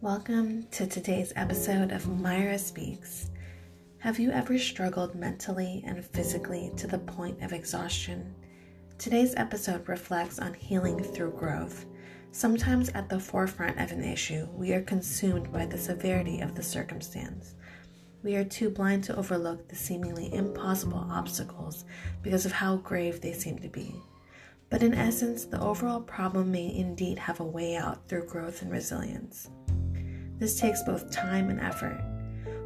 Welcome to today's episode of Mira Speaks. Have you ever struggled mentally and physically to the point of exhaustion? Today's episode reflects on healing through growth. Sometimes at the forefront of an issue, we are consumed by the severity of the circumstance. We are too blind to overlook the seemingly impossible obstacles because of how grave they seem to be. But in essence, the overall problem may indeed have a way out through growth and resilience. This takes both time and effort.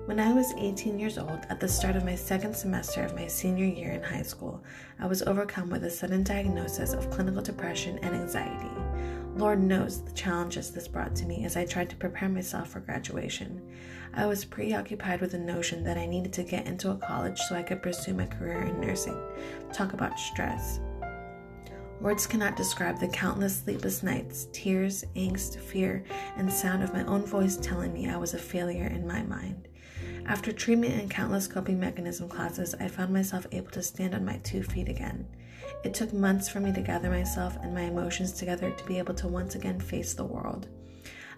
When I was 18 years old, at the start of my second semester of my senior year in high school, I was overcome with a sudden diagnosis of clinical depression and anxiety. Lord knows the challenges this brought to me as I tried to prepare myself for graduation. I was preoccupied with the notion that I needed to get into a college so I could pursue my career in nursing. Talk about stress. Words cannot describe the countless sleepless nights, tears, angst, fear, and sound of my own voice telling me I was a failure in my mind. After treatment and countless coping mechanism classes, I found myself able to stand on my two feet again. It took months for me to gather myself and my emotions together to be able to once again face the world.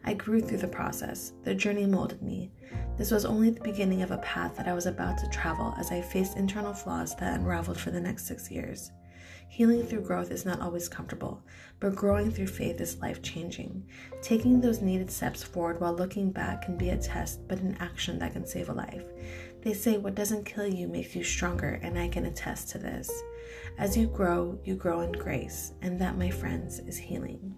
I grew through the process. The journey molded me. This was only the beginning of a path that I was about to travel as I faced internal flaws that unraveled for the next six years. Healing through growth is not always comfortable, but growing through faith is life changing. Taking those needed steps forward while looking back can be a test, but an action that can save a life. They say what doesn't kill you makes you stronger, and I can attest to this. As you grow, you grow in grace, and that, my friends, is healing.